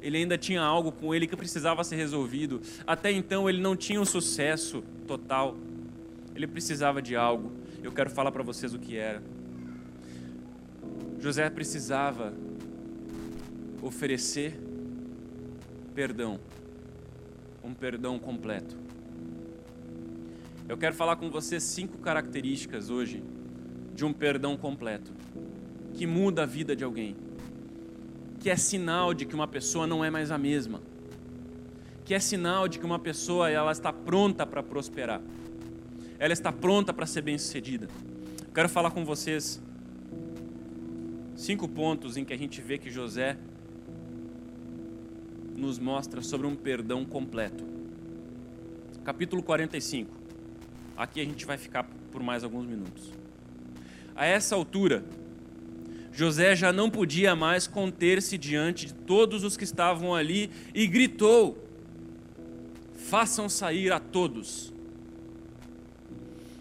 ele ainda tinha algo com ele que precisava ser resolvido. Até então, ele não tinha um sucesso total. Ele precisava de algo. Eu quero falar para vocês o que era. José precisava oferecer perdão, um perdão completo. Eu quero falar com vocês cinco características hoje de um perdão completo, que muda a vida de alguém, que é sinal de que uma pessoa não é mais a mesma, que é sinal de que uma pessoa ela está pronta para prosperar, ela está pronta para ser bem-sucedida. Quero falar com vocês cinco pontos em que a gente vê que José nos mostra sobre um perdão completo. Capítulo 45. Aqui a gente vai ficar por mais alguns minutos. A essa altura, José já não podia mais conter-se diante de todos os que estavam ali e gritou: Façam sair a todos.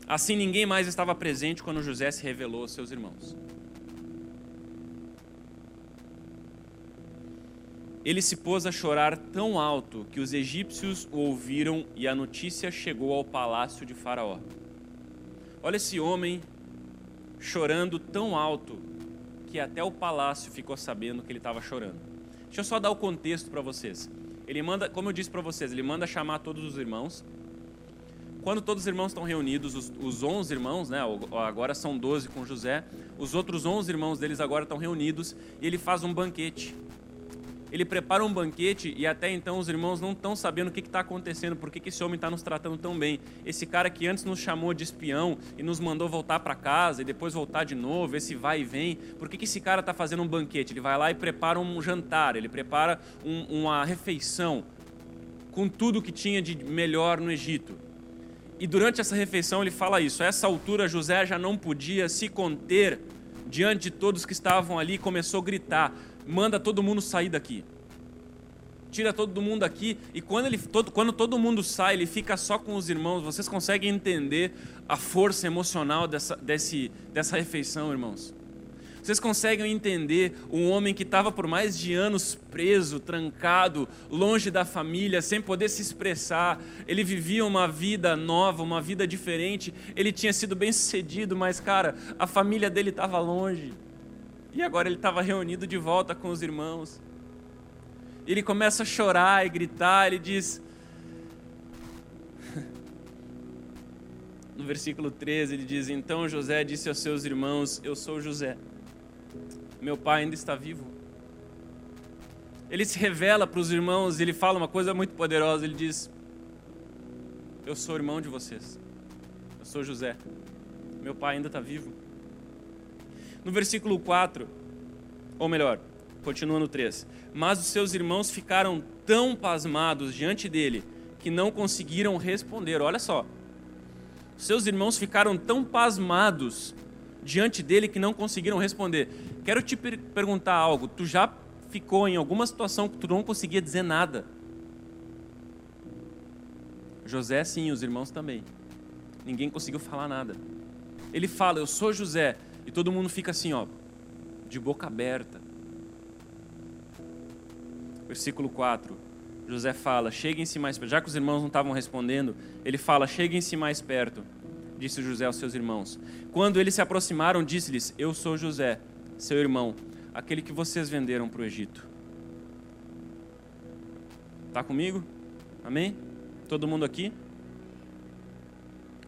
Assim ninguém mais estava presente quando José se revelou aos seus irmãos. Ele se pôs a chorar tão alto que os egípcios o ouviram e a notícia chegou ao palácio de Faraó. Olha esse homem chorando tão alto que até o palácio ficou sabendo que ele estava chorando. Deixa eu só dar o contexto para vocês. Ele manda, como eu disse para vocês, ele manda chamar todos os irmãos. Quando todos os irmãos estão reunidos, os, os 11 irmãos, né, agora são 12 com José, os outros 11 irmãos deles agora estão reunidos e ele faz um banquete ele prepara um banquete e até então os irmãos não estão sabendo o que está acontecendo, por que, que esse homem está nos tratando tão bem. Esse cara que antes nos chamou de espião e nos mandou voltar para casa e depois voltar de novo, esse vai e vem, por que, que esse cara está fazendo um banquete? Ele vai lá e prepara um jantar, ele prepara um, uma refeição com tudo que tinha de melhor no Egito. E durante essa refeição ele fala isso. A essa altura José já não podia se conter diante de todos que estavam ali, começou a gritar: manda todo mundo sair daqui. Tira todo mundo aqui e quando, ele, todo, quando todo mundo sai, ele fica só com os irmãos. Vocês conseguem entender a força emocional dessa, desse, dessa refeição, irmãos? Vocês conseguem entender um homem que estava por mais de anos preso, trancado, longe da família, sem poder se expressar? Ele vivia uma vida nova, uma vida diferente. Ele tinha sido bem sucedido, mas, cara, a família dele estava longe. E agora ele estava reunido de volta com os irmãos. Ele começa a chorar e gritar, ele diz. *laughs* No versículo 13, ele diz: Então José disse aos seus irmãos: Eu sou José, meu pai ainda está vivo. Ele se revela para os irmãos e ele fala uma coisa muito poderosa: Ele diz: Eu sou irmão de vocês, eu sou José, meu pai ainda está vivo. No versículo 4, ou melhor, continua no 3. Mas os seus irmãos ficaram tão pasmados diante dele que não conseguiram responder. Olha só. Seus irmãos ficaram tão pasmados diante dele que não conseguiram responder. Quero te per perguntar algo. Tu já ficou em alguma situação que tu não conseguia dizer nada? José, sim, os irmãos também. Ninguém conseguiu falar nada. Ele fala, eu sou José. E todo mundo fica assim, ó, de boca aberta. Versículo 4. José fala: Cheguem-se mais perto. Já que os irmãos não estavam respondendo, ele fala: Cheguem-se mais perto, disse José aos seus irmãos. Quando eles se aproximaram, disse-lhes: Eu sou José, seu irmão, aquele que vocês venderam para o Egito. Está comigo? Amém? Todo mundo aqui?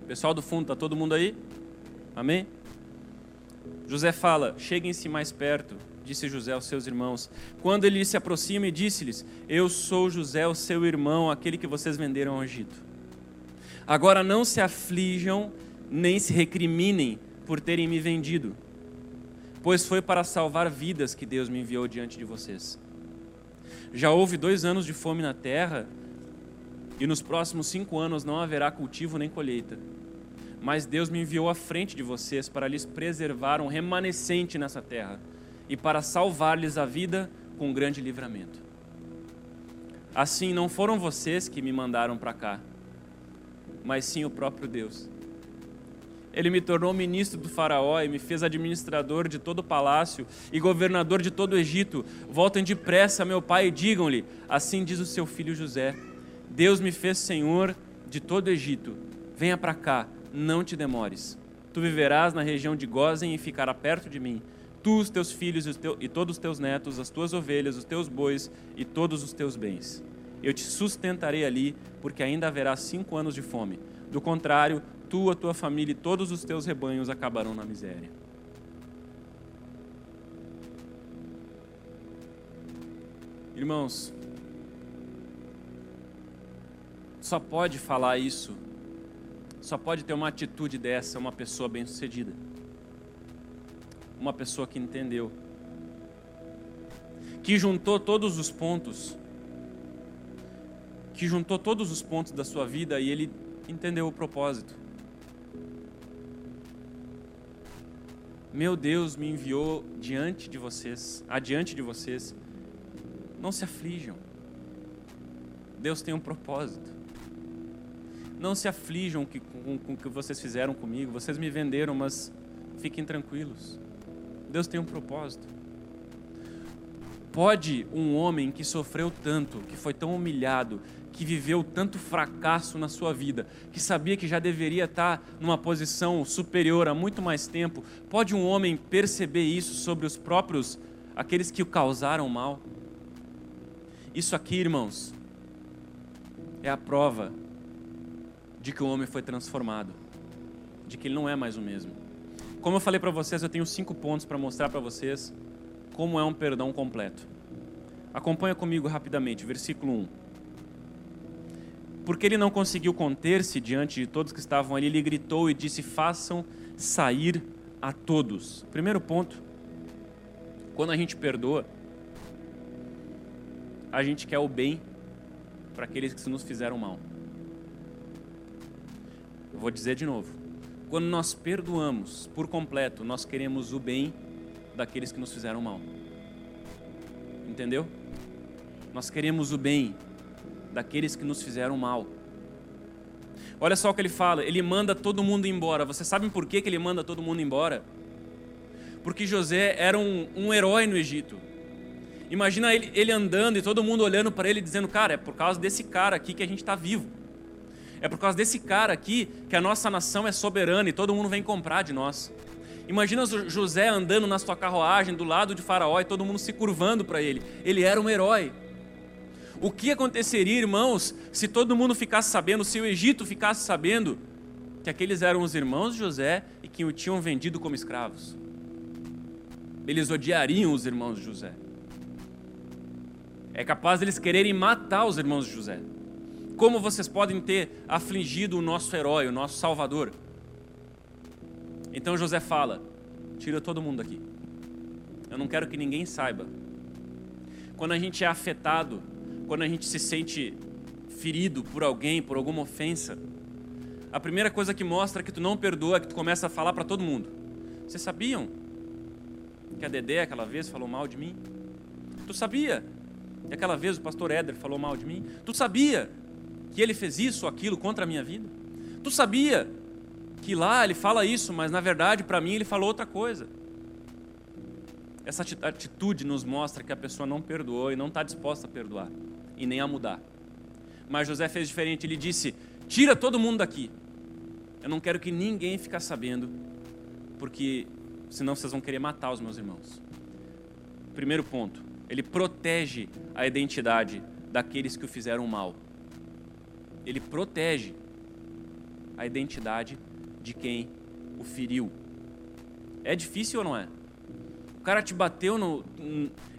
Pessoal do fundo, está todo mundo aí? Amém? José fala: Cheguem-se mais perto, disse José aos seus irmãos. Quando ele se aproxima e disse-lhes: Eu sou José, o seu irmão, aquele que vocês venderam ao Egito. Agora não se aflijam, nem se recriminem por terem me vendido, pois foi para salvar vidas que Deus me enviou diante de vocês. Já houve dois anos de fome na terra, e nos próximos cinco anos não haverá cultivo nem colheita mas Deus me enviou à frente de vocês para lhes preservar um remanescente nessa terra e para salvar-lhes a vida com um grande livramento. Assim, não foram vocês que me mandaram para cá, mas sim o próprio Deus. Ele me tornou ministro do Faraó e me fez administrador de todo o palácio e governador de todo o Egito. Voltem depressa, meu pai, e digam-lhe: Assim diz o seu filho José: Deus me fez senhor de todo o Egito. Venha para cá não te demores. Tu viverás na região de Gozen e ficará perto de mim. Tu, os teus filhos e, e todos os teus netos, as tuas ovelhas, os teus bois e todos os teus bens. Eu te sustentarei ali, porque ainda haverá cinco anos de fome. Do contrário, tu, a tua família e todos os teus rebanhos acabarão na miséria. Irmãos, só pode falar isso só pode ter uma atitude dessa uma pessoa bem-sucedida. Uma pessoa que entendeu. Que juntou todos os pontos. Que juntou todos os pontos da sua vida e ele entendeu o propósito. Meu Deus me enviou diante de vocês, adiante de vocês. Não se aflijam. Deus tem um propósito. Não se aflijam que, com, com o que vocês fizeram comigo. Vocês me venderam, mas fiquem tranquilos. Deus tem um propósito. Pode um homem que sofreu tanto, que foi tão humilhado, que viveu tanto fracasso na sua vida, que sabia que já deveria estar numa posição superior há muito mais tempo, pode um homem perceber isso sobre os próprios, aqueles que o causaram mal? Isso aqui, irmãos, é a prova de que o homem foi transformado, de que ele não é mais o mesmo. Como eu falei para vocês, eu tenho cinco pontos para mostrar para vocês como é um perdão completo. Acompanha comigo rapidamente, versículo 1. Porque ele não conseguiu conter-se diante de todos que estavam ali, ele gritou e disse: Façam sair a todos. Primeiro ponto, quando a gente perdoa, a gente quer o bem para aqueles que nos fizeram mal. Eu vou dizer de novo. Quando nós perdoamos por completo, nós queremos o bem daqueles que nos fizeram mal. Entendeu? Nós queremos o bem daqueles que nos fizeram mal. Olha só o que ele fala: ele manda todo mundo embora. Vocês sabem por que, que ele manda todo mundo embora? Porque José era um, um herói no Egito. Imagina ele, ele andando e todo mundo olhando para ele dizendo: Cara, é por causa desse cara aqui que a gente está vivo. É por causa desse cara aqui que a nossa nação é soberana e todo mundo vem comprar de nós. Imagina José andando na sua carruagem do lado de Faraó e todo mundo se curvando para ele. Ele era um herói. O que aconteceria, irmãos, se todo mundo ficasse sabendo, se o Egito ficasse sabendo que aqueles eram os irmãos de José e que o tinham vendido como escravos? Eles odiariam os irmãos de José. É capaz deles quererem matar os irmãos de José como vocês podem ter afligido o nosso herói, o nosso Salvador. Então José fala: tira todo mundo aqui. Eu não quero que ninguém saiba. quando a gente é afetado, quando a gente se sente ferido por alguém, por alguma ofensa, a primeira coisa que mostra que tu não perdoa é que tu começa a falar para todo mundo. Vocês sabiam que a Dedé aquela vez falou mal de mim? Tu sabia? E aquela vez o pastor Éder falou mal de mim? Tu sabia que ele fez isso ou aquilo contra a minha vida? Tu sabia que lá ele fala isso, mas na verdade para mim ele falou outra coisa? Essa atitude nos mostra que a pessoa não perdoou e não está disposta a perdoar e nem a mudar. Mas José fez diferente, ele disse: Tira todo mundo daqui. Eu não quero que ninguém fique sabendo, porque senão vocês vão querer matar os meus irmãos. Primeiro ponto, ele protege a identidade daqueles que o fizeram mal. Ele protege a identidade de quem o feriu. É difícil ou não é? O cara te bateu no.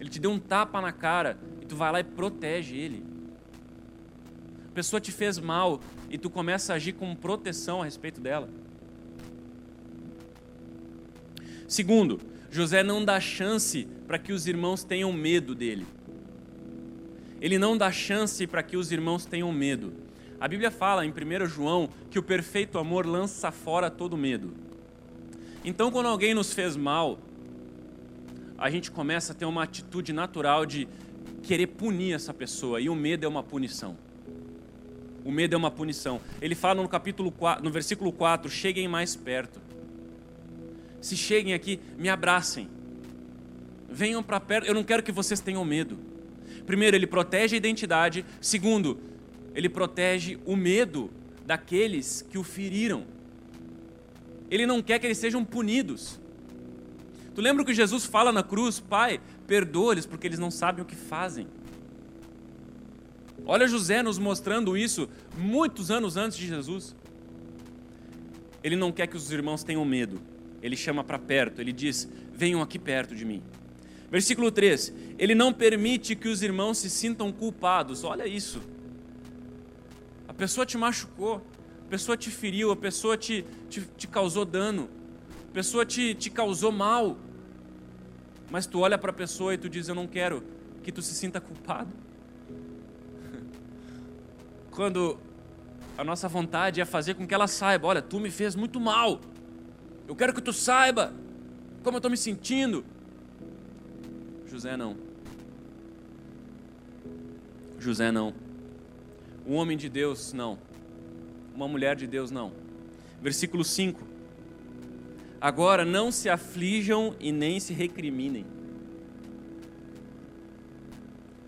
Ele te deu um tapa na cara e tu vai lá e protege ele. A pessoa te fez mal e tu começa a agir com proteção a respeito dela. Segundo, José não dá chance para que os irmãos tenham medo dele. Ele não dá chance para que os irmãos tenham medo. A Bíblia fala em 1 João que o perfeito amor lança fora todo medo. Então, quando alguém nos fez mal, a gente começa a ter uma atitude natural de querer punir essa pessoa, e o medo é uma punição. O medo é uma punição. Ele fala no capítulo 4, no versículo 4, cheguem mais perto se cheguem aqui, me abracem. Venham para perto. Eu não quero que vocês tenham medo. Primeiro, ele protege a identidade. Segundo, ele protege o medo daqueles que o feriram. Ele não quer que eles sejam punidos. Tu lembra que Jesus fala na cruz, Pai, perdoa-lhes porque eles não sabem o que fazem. Olha José nos mostrando isso muitos anos antes de Jesus. Ele não quer que os irmãos tenham medo ele chama para perto, ele diz: Venham aqui perto de mim. Versículo 3: Ele não permite que os irmãos se sintam culpados. Olha isso. Pessoa te machucou, pessoa te feriu, a pessoa te, te, te causou dano, pessoa te, te causou mal. Mas tu olha para a pessoa e tu diz: Eu não quero que tu se sinta culpado. *laughs* Quando a nossa vontade é fazer com que ela saiba: Olha, tu me fez muito mal. Eu quero que tu saiba como eu estou me sentindo. José não. José não. Um homem de Deus não. Uma mulher de Deus não. Versículo 5. Agora não se aflijam e nem se recriminem.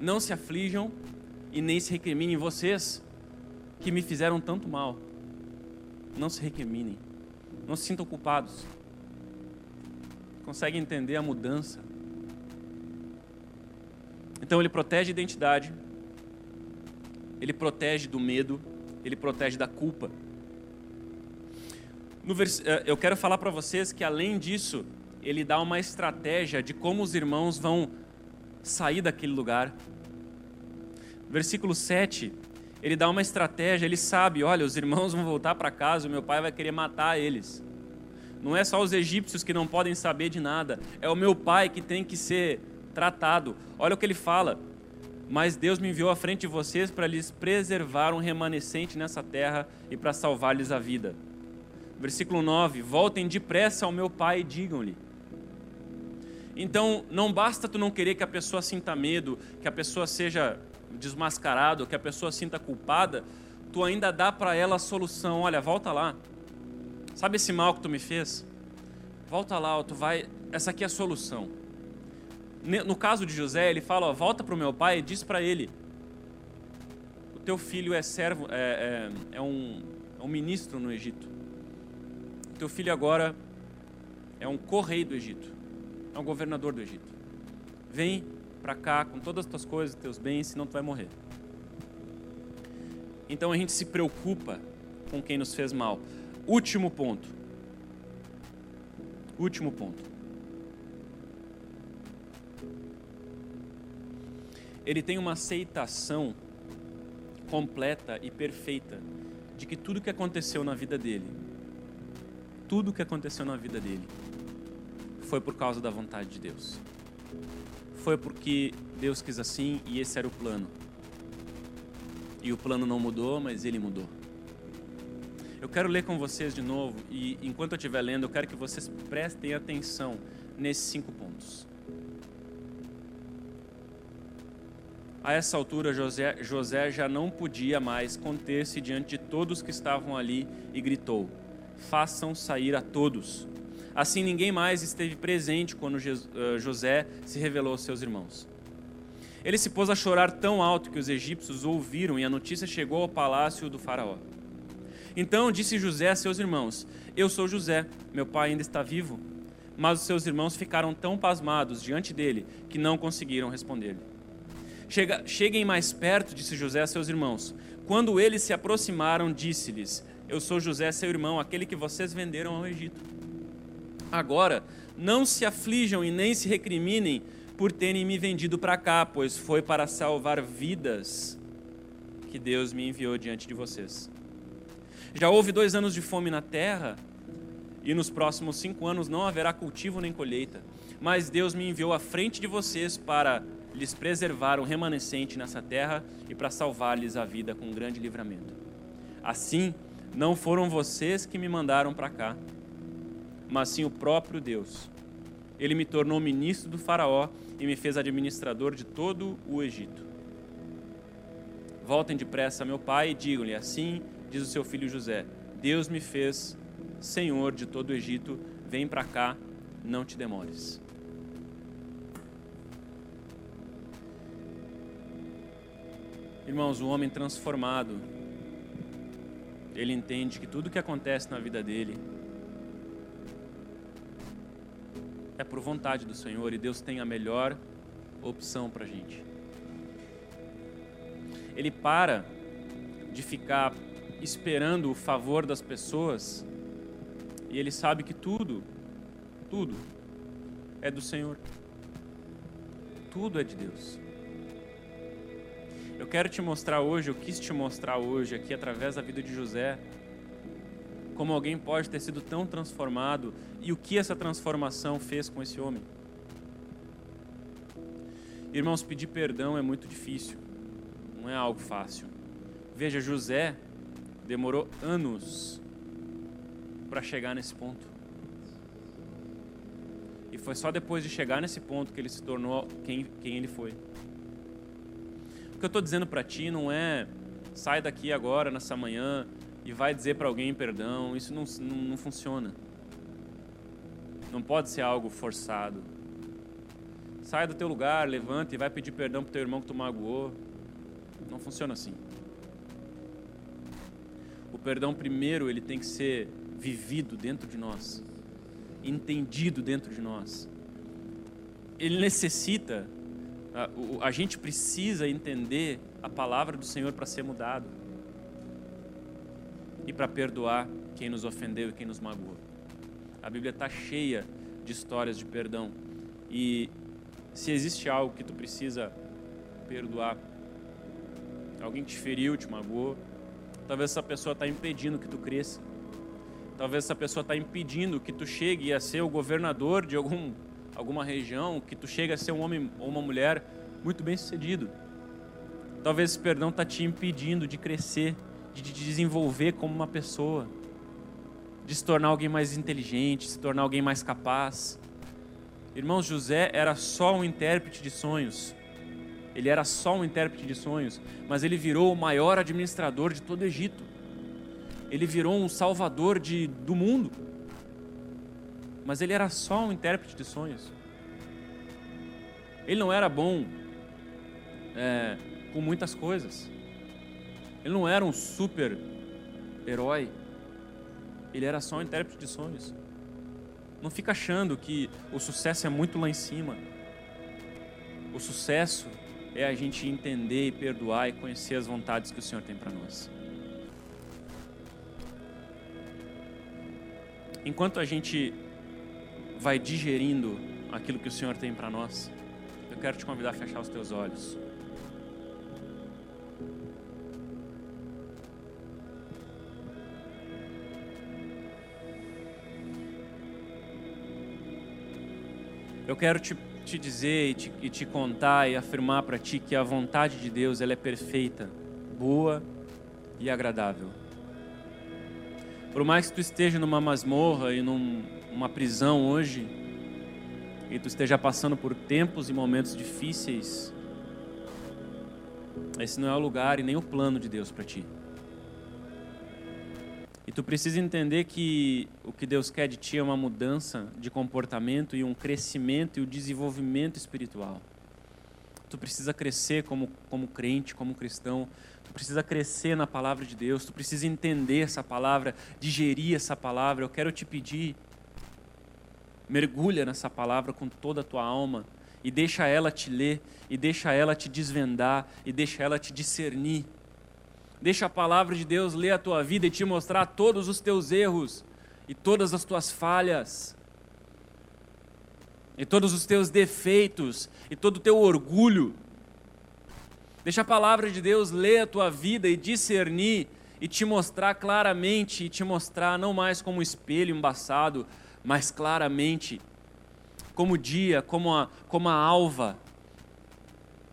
Não se aflijam e nem se recriminem vocês que me fizeram tanto mal. Não se recriminem. Não se sintam culpados. Conseguem entender a mudança. Então ele protege a identidade, ele protege do medo, ele protege da culpa. Vers... Eh, eu quero falar para vocês que além disso, ele dá uma estratégia de como os irmãos vão sair daquele lugar. Versículo 7 ele dá uma estratégia, ele sabe, olha, os irmãos vão voltar para casa, o meu pai vai querer matar eles. Não é só os egípcios que não podem saber de nada, é o meu pai que tem que ser tratado. Olha o que ele fala. Mas Deus me enviou à frente de vocês para lhes preservar um remanescente nessa terra e para salvar-lhes a vida. Versículo 9: Voltem depressa ao meu pai e digam-lhe. Então, não basta tu não querer que a pessoa sinta medo, que a pessoa seja desmascarado, que a pessoa sinta culpada, tu ainda dá para ela a solução. Olha, volta lá. Sabe esse mal que tu me fez? Volta lá, tu vai. Essa aqui é a solução. No caso de José, ele fala: ó, volta para o meu pai e diz para ele: o teu filho é servo, é, é, é, um, é um ministro no Egito. O teu filho agora é um correio do Egito, é um governador do Egito. Vem para cá com todas as tuas coisas, teus bens, senão tu vai morrer. Então a gente se preocupa com quem nos fez mal. Último ponto. Último ponto. Ele tem uma aceitação completa e perfeita de que tudo que aconteceu na vida dele, tudo que aconteceu na vida dele, foi por causa da vontade de Deus foi porque Deus quis assim e esse era o plano. E o plano não mudou, mas ele mudou. Eu quero ler com vocês de novo e enquanto eu estiver lendo, eu quero que vocês prestem atenção nesses cinco pontos. A essa altura, José, José já não podia mais conter-se diante de todos que estavam ali e gritou: Façam sair a todos. Assim, ninguém mais esteve presente quando eh, José se revelou aos seus irmãos. Ele se pôs a chorar tão alto que os egípcios ouviram e a notícia chegou ao palácio do Faraó. Então disse José a seus irmãos: Eu sou José, meu pai ainda está vivo. Mas os seus irmãos ficaram tão pasmados diante dele que não conseguiram responder-lhe. Chega, cheguem mais perto, disse José a seus irmãos. Quando eles se aproximaram, disse-lhes: Eu sou José, seu irmão, aquele que vocês venderam ao Egito. Agora, não se aflijam e nem se recriminem por terem me vendido para cá, pois foi para salvar vidas que Deus me enviou diante de vocês. Já houve dois anos de fome na terra, e nos próximos cinco anos não haverá cultivo nem colheita. Mas Deus me enviou à frente de vocês para lhes preservar um remanescente nessa terra e para salvar-lhes a vida com um grande livramento. Assim, não foram vocês que me mandaram para cá, mas sim o próprio Deus. Ele me tornou ministro do Faraó e me fez administrador de todo o Egito. Voltem depressa a meu pai e digam-lhe: Assim diz o seu filho José: Deus me fez senhor de todo o Egito. Vem para cá, não te demores. Irmãos, o homem transformado, ele entende que tudo que acontece na vida dele é por vontade do Senhor e Deus tem a melhor opção para a gente. Ele para de ficar esperando o favor das pessoas e ele sabe que tudo, tudo é do Senhor. Tudo é de Deus. Eu quero te mostrar hoje, eu quis te mostrar hoje, aqui através da vida de José, como alguém pode ter sido tão transformado e o que essa transformação fez com esse homem. Irmãos, pedir perdão é muito difícil, não é algo fácil. Veja, José demorou anos para chegar nesse ponto. E foi só depois de chegar nesse ponto que ele se tornou quem, quem ele foi que eu estou dizendo para ti não é sai daqui agora, nessa manhã, e vai dizer para alguém perdão. Isso não, não, não funciona. Não pode ser algo forçado. Sai do teu lugar, levanta e vai pedir perdão para teu irmão que tu magoou. Não funciona assim. O perdão primeiro ele tem que ser vivido dentro de nós, entendido dentro de nós. Ele necessita a, a gente precisa entender a palavra do Senhor para ser mudado e para perdoar quem nos ofendeu e quem nos magoou. A Bíblia está cheia de histórias de perdão. E se existe algo que tu precisa perdoar, alguém te feriu, te magoou, talvez essa pessoa está impedindo que tu cresça. Talvez essa pessoa está impedindo que tu chegue a ser o governador de algum alguma região, que tu chega a ser um homem ou uma mulher muito bem sucedido. Talvez esse perdão está te impedindo de crescer, de te desenvolver como uma pessoa, de se tornar alguém mais inteligente, se tornar alguém mais capaz. Irmãos, José era só um intérprete de sonhos. Ele era só um intérprete de sonhos, mas ele virou o maior administrador de todo o Egito. Ele virou um salvador de, do mundo mas ele era só um intérprete de sonhos. Ele não era bom é, com muitas coisas. Ele não era um super herói. Ele era só um intérprete de sonhos. Não fica achando que o sucesso é muito lá em cima. O sucesso é a gente entender e perdoar e conhecer as vontades que o Senhor tem para nós. Enquanto a gente vai digerindo aquilo que o Senhor tem para nós, eu quero te convidar a fechar os teus olhos. Eu quero te te dizer e te, e te contar e afirmar para ti que a vontade de Deus ela é perfeita, boa e agradável. Por mais que tu esteja numa masmorra e num, numa prisão hoje, e tu esteja passando por tempos e momentos difíceis, esse não é o lugar e nem o plano de Deus para ti. E tu precisa entender que o que Deus quer de ti é uma mudança de comportamento e um crescimento e o um desenvolvimento espiritual. Tu precisa crescer como, como crente, como cristão. Tu precisa crescer na palavra de Deus. Tu precisa entender essa palavra, digerir essa palavra. Eu quero te pedir, mergulha nessa palavra com toda a tua alma e deixa ela te ler, e deixa ela te desvendar, e deixa ela te discernir Deixa a palavra de Deus ler a tua vida e te mostrar todos os teus erros e todas as tuas falhas. E todos os teus defeitos e todo o teu orgulho. Deixa a palavra de Deus ler a tua vida e discernir e te mostrar claramente e te mostrar não mais como um espelho embaçado, mas claramente como dia, como a, como a alva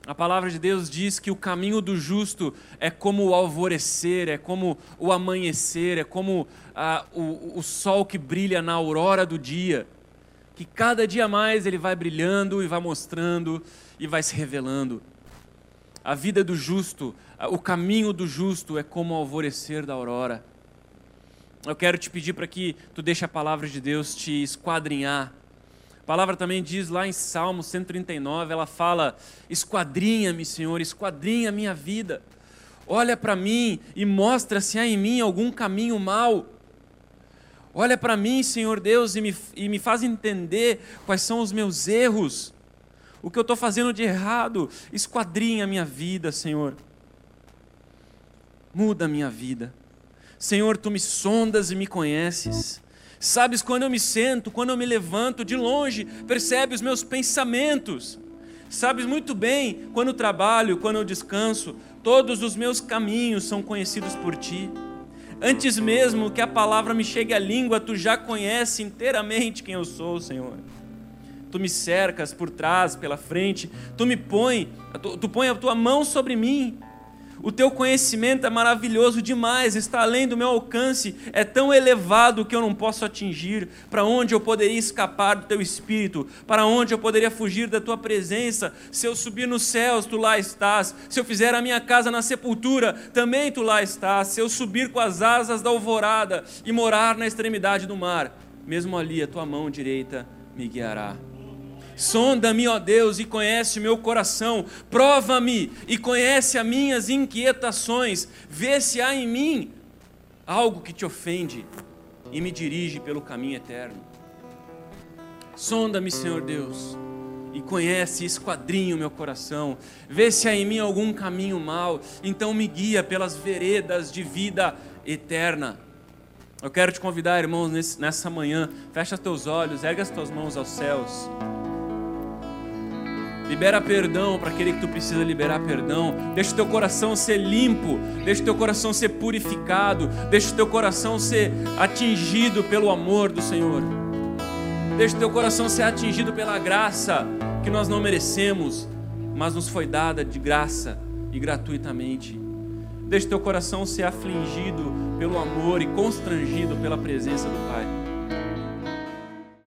a palavra de Deus diz que o caminho do justo é como o alvorecer, é como o amanhecer, é como ah, o, o sol que brilha na aurora do dia. Que cada dia mais ele vai brilhando e vai mostrando e vai se revelando. A vida do justo, o caminho do justo é como o alvorecer da aurora. Eu quero te pedir para que tu deixe a palavra de Deus te esquadrinhar palavra também diz lá em Salmo 139, ela fala: Esquadrinha-me, Senhor, esquadrinha a minha vida. Olha para mim e mostra se há em mim algum caminho mau. Olha para mim, Senhor Deus, e me, e me faz entender quais são os meus erros, o que eu estou fazendo de errado. Esquadrinha a minha vida, Senhor. Muda a minha vida. Senhor, tu me sondas e me conheces. Sabes quando eu me sento, quando eu me levanto de longe, percebe os meus pensamentos. Sabes muito bem quando trabalho, quando eu descanso, todos os meus caminhos são conhecidos por ti. Antes mesmo que a palavra me chegue à língua, tu já conhece inteiramente quem eu sou, Senhor. Tu me cercas por trás, pela frente, tu me põe, tu, tu põe a tua mão sobre mim o teu conhecimento é maravilhoso demais, está além do meu alcance, é tão elevado que eu não posso atingir. Para onde eu poderia escapar do teu espírito? Para onde eu poderia fugir da tua presença? Se eu subir nos céus, tu lá estás. Se eu fizer a minha casa na sepultura, também tu lá estás. Se eu subir com as asas da alvorada e morar na extremidade do mar, mesmo ali a tua mão direita me guiará. Sonda-me, ó Deus, e conhece o meu coração. Prova-me e conhece as minhas inquietações. Vê se há em mim algo que te ofende e me dirige pelo caminho eterno. Sonda-me, Senhor Deus, e conhece esquadrinha o meu coração. Vê se há em mim algum caminho mau, então me guia pelas veredas de vida eterna. Eu quero te convidar, irmãos, nessa manhã, fecha teus olhos, erga as tuas mãos aos céus. Libera perdão para aquele que tu precisa liberar perdão. Deixa o teu coração ser limpo. Deixa o teu coração ser purificado. Deixa o teu coração ser atingido pelo amor do Senhor. Deixa o teu coração ser atingido pela graça que nós não merecemos, mas nos foi dada de graça e gratuitamente. Deixa o teu coração ser afligido pelo amor e constrangido pela presença do Pai.